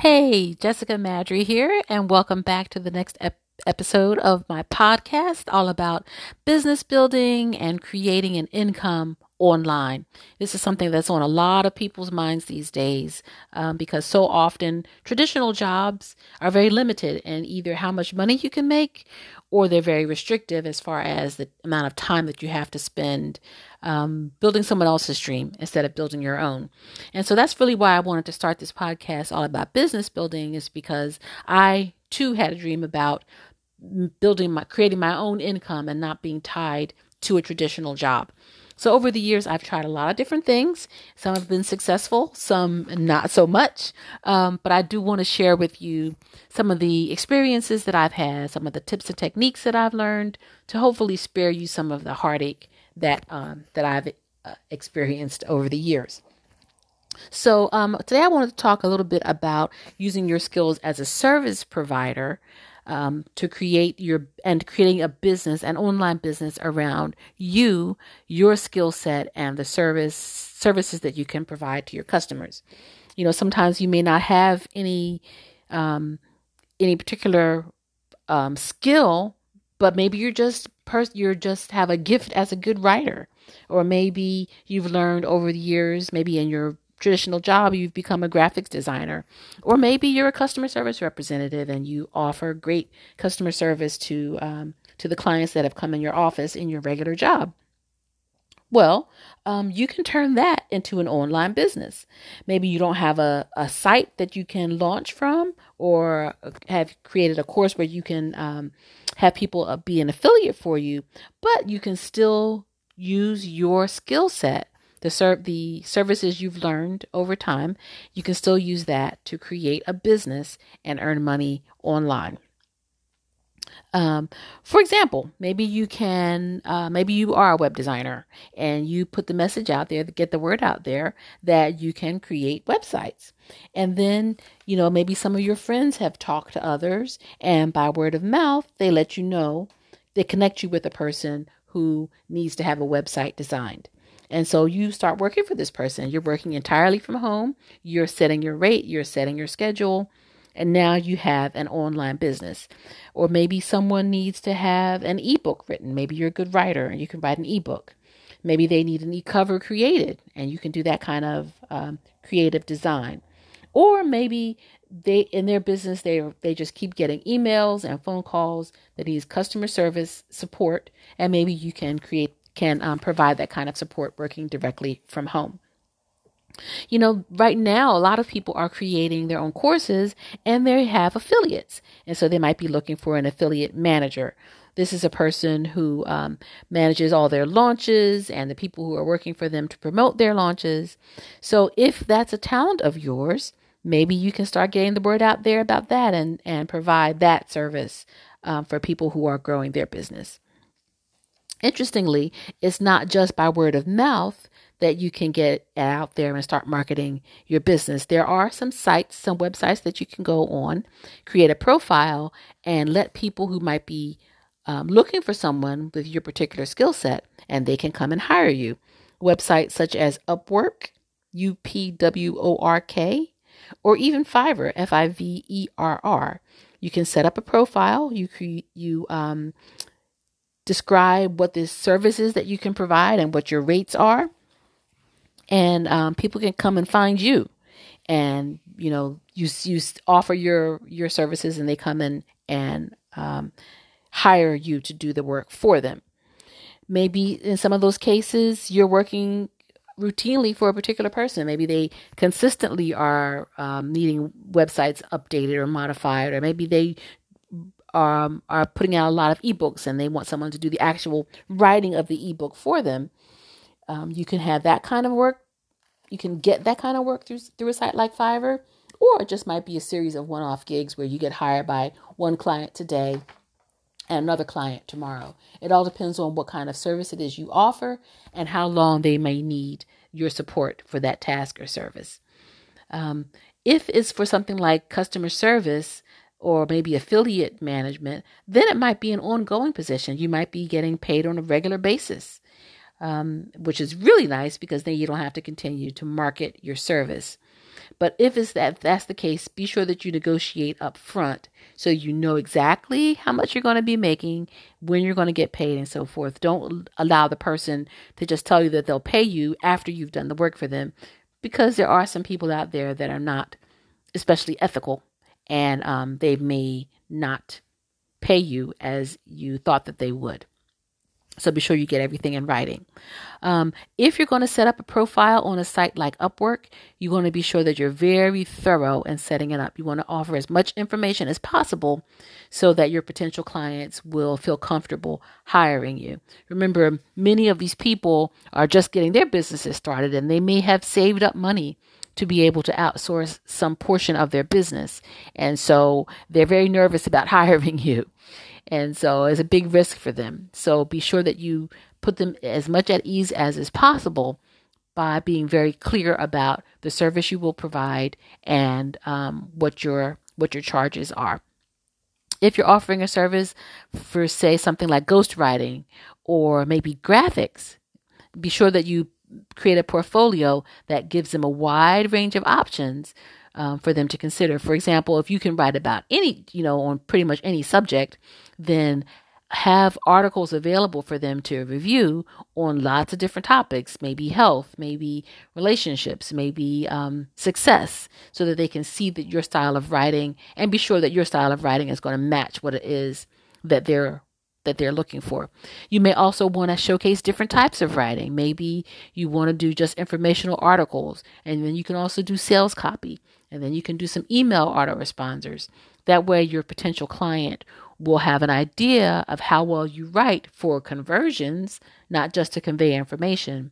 Hey, Jessica Madry here, and welcome back to the next ep- episode of my podcast, all about business building and creating an income online. This is something that's on a lot of people's minds these days um, because so often traditional jobs are very limited in either how much money you can make or they're very restrictive as far as the amount of time that you have to spend um, building someone else's dream instead of building your own. And so that's really why I wanted to start this podcast all about business building, is because I too had a dream about building my creating my own income and not being tied to a traditional job. So over the years, I've tried a lot of different things. Some have been successful, some not so much. Um, but I do want to share with you some of the experiences that I've had, some of the tips and techniques that I've learned to hopefully spare you some of the heartache that um, that I've uh, experienced over the years. So um, today I wanted to talk a little bit about using your skills as a service provider um, to create your and creating a business, an online business around you, your skill set, and the service services that you can provide to your customers. You know, sometimes you may not have any um, any particular um, skill, but maybe you're just pers- you're just have a gift as a good writer, or maybe you've learned over the years, maybe in your traditional job, you've become a graphics designer. Or maybe you're a customer service representative and you offer great customer service to um, to the clients that have come in your office in your regular job. Well, um, you can turn that into an online business. Maybe you don't have a, a site that you can launch from, or have created a course where you can um, have people uh, be an affiliate for you, but you can still use your skill set the ser- the services you've learned over time, you can still use that to create a business and earn money online. Um, for example, maybe you can, uh, maybe you are a web designer and you put the message out there to get the word out there that you can create websites. And then, you know, maybe some of your friends have talked to others and by word of mouth, they let you know, they connect you with a person who needs to have a website designed. And so you start working for this person. You're working entirely from home. You're setting your rate, you're setting your schedule, and now you have an online business. Or maybe someone needs to have an ebook written. Maybe you're a good writer and you can write an ebook. Maybe they need an e-cover created and you can do that kind of um, creative design. Or maybe they in their business they they just keep getting emails and phone calls that needs customer service support and maybe you can create can um, provide that kind of support working directly from home. You know, right now, a lot of people are creating their own courses and they have affiliates. And so they might be looking for an affiliate manager. This is a person who um, manages all their launches and the people who are working for them to promote their launches. So if that's a talent of yours, maybe you can start getting the word out there about that and, and provide that service um, for people who are growing their business. Interestingly, it's not just by word of mouth that you can get out there and start marketing your business. There are some sites, some websites that you can go on, create a profile, and let people who might be um, looking for someone with your particular skill set, and they can come and hire you. Websites such as Upwork, U P W O R K, or even Fiverr, F I V E R R. You can set up a profile. You you um, describe what the services that you can provide and what your rates are. And um, people can come and find you. And, you know, you, you offer your, your services and they come in and um, hire you to do the work for them. Maybe in some of those cases, you're working routinely for a particular person. Maybe they consistently are um, needing websites updated or modified, or maybe they um, are putting out a lot of ebooks and they want someone to do the actual writing of the ebook for them, um, you can have that kind of work. You can get that kind of work through through a site like Fiverr, or it just might be a series of one-off gigs where you get hired by one client today and another client tomorrow. It all depends on what kind of service it is you offer and how long they may need your support for that task or service. Um, if it's for something like customer service, or maybe affiliate management, then it might be an ongoing position. You might be getting paid on a regular basis, um, which is really nice because then you don't have to continue to market your service. But if it's that if that's the case, be sure that you negotiate up front so you know exactly how much you're going to be making, when you're going to get paid, and so forth. Don't allow the person to just tell you that they'll pay you after you've done the work for them, because there are some people out there that are not especially ethical, and um, they may not pay you as you thought that they would. So be sure you get everything in writing. Um, if you're going to set up a profile on a site like Upwork, you want to be sure that you're very thorough in setting it up. You want to offer as much information as possible so that your potential clients will feel comfortable hiring you. Remember, many of these people are just getting their businesses started and they may have saved up money to be able to outsource some portion of their business. And so they're very nervous about hiring you. And so it's a big risk for them. So be sure that you put them as much at ease as is possible by being very clear about the service you will provide and um, what your what your charges are. If you're offering a service for say something like ghostwriting or maybe graphics, be sure that you create a portfolio that gives them a wide range of options um, for them to consider. For example, if you can write about any, you know, on pretty much any subject, then have articles available for them to review on lots of different topics, maybe health, maybe relationships, maybe um, success, so that they can see that your style of writing and be sure that your style of writing is going to match what it is that they're that they're looking for. You may also want to showcase different types of writing. Maybe you want to do just informational articles, and then you can also do sales copy, and then you can do some email autoresponders. That way, your potential client will have an idea of how well you write for conversions, not just to convey information.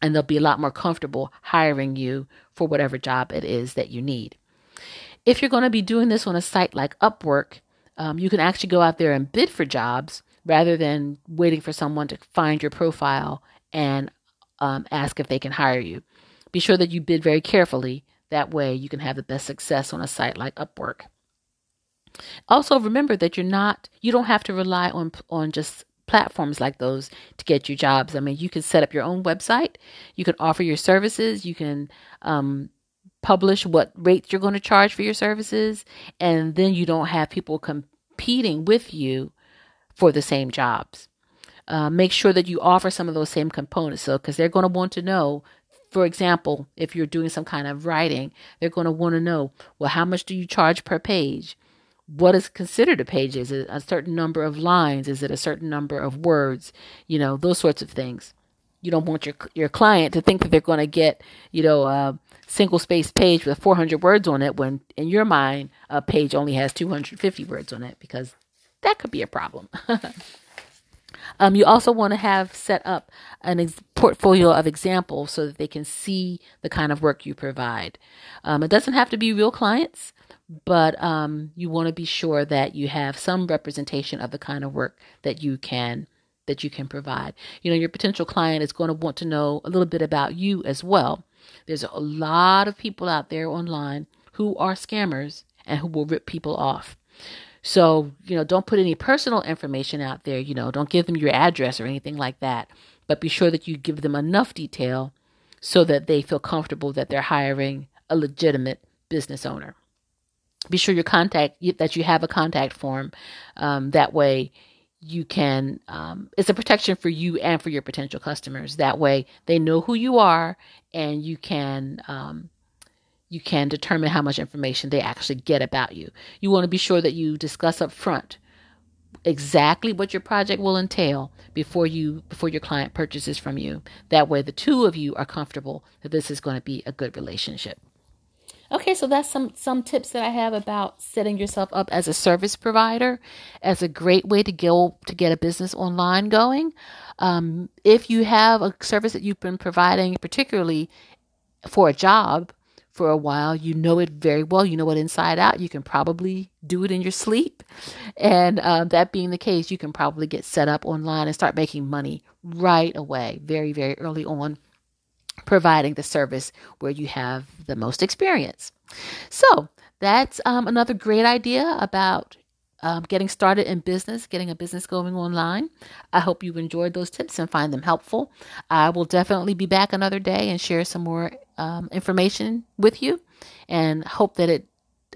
And they'll be a lot more comfortable hiring you for whatever job it is that you need. If you're going to be doing this on a site like Upwork, um, you can actually go out there and bid for jobs rather than waiting for someone to find your profile and um, ask if they can hire you. Be sure that you bid very carefully. That way, you can have the best success on a site like Upwork. Also, remember that you're not, you don't have to rely on on just platforms like those to get you jobs. I mean, you can set up your own website. You can offer your services. You can um, publish what rates you're going to charge for your services, and then you don't have people competing with you for the same jobs. Uh, make sure that you offer some of those same components. So, because they're going to want to know, for example, if you're doing some kind of writing, they're going to want to know, well, how much do you charge per page? What is considered a page? Is it a certain number of lines? Is it a certain number of words? You know, those sorts of things. You don't want your your client to think that they're going to get, you know, a single space page with 400 words on it when in your mind a page only has 250 words on it because that could be a problem. um, you also want to have set up an ex- portfolio of examples so that they can see the kind of work you provide. Um, it doesn't have to be real clients, but um, you want to be sure that you have some representation of the kind of work that you can that you can provide. You know, your potential client is going to want to know a little bit about you as well. There's a lot of people out there online who are scammers and who will rip people off. So, you know, don't put any personal information out there, you know, don't give them your address or anything like that, but be sure that you give them enough detail so that they feel comfortable that they're hiring a legitimate business owner. Be sure your contact that you have a contact form. Um, that way, you can um, it's a protection for you and for your potential customers. That way they know who you are and you can um, you can determine how much information they actually get about you. You want to be sure that you discuss up front exactly what your project will entail before you before your client purchases from you. That way the two of you are comfortable that this is going to be a good relationship Okay, so that's some some tips that I have about setting yourself up as a service provider as a great way to go to get a business online going. Um, if you have a service that you've been providing, particularly for a job for a while, you know it very well. You know it inside out. You can probably do it in your sleep, and um, that being the case, you can probably get set up online and start making money right away, very very early on providing the service where you have the most experience. So that's um, another great idea about um, getting started in business, getting a business going online. I hope you enjoyed those tips and find them helpful. I will definitely be back another day and share some more um, information with you and hope that it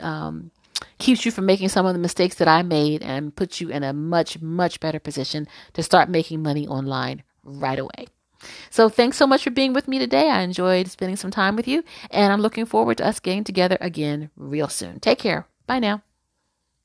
um, keeps you from making some of the mistakes that I made and puts you in a much, much better position to start making money online right away. So, thanks so much for being with me today. I enjoyed spending some time with you, and I'm looking forward to us getting together again real soon. Take care. Bye now.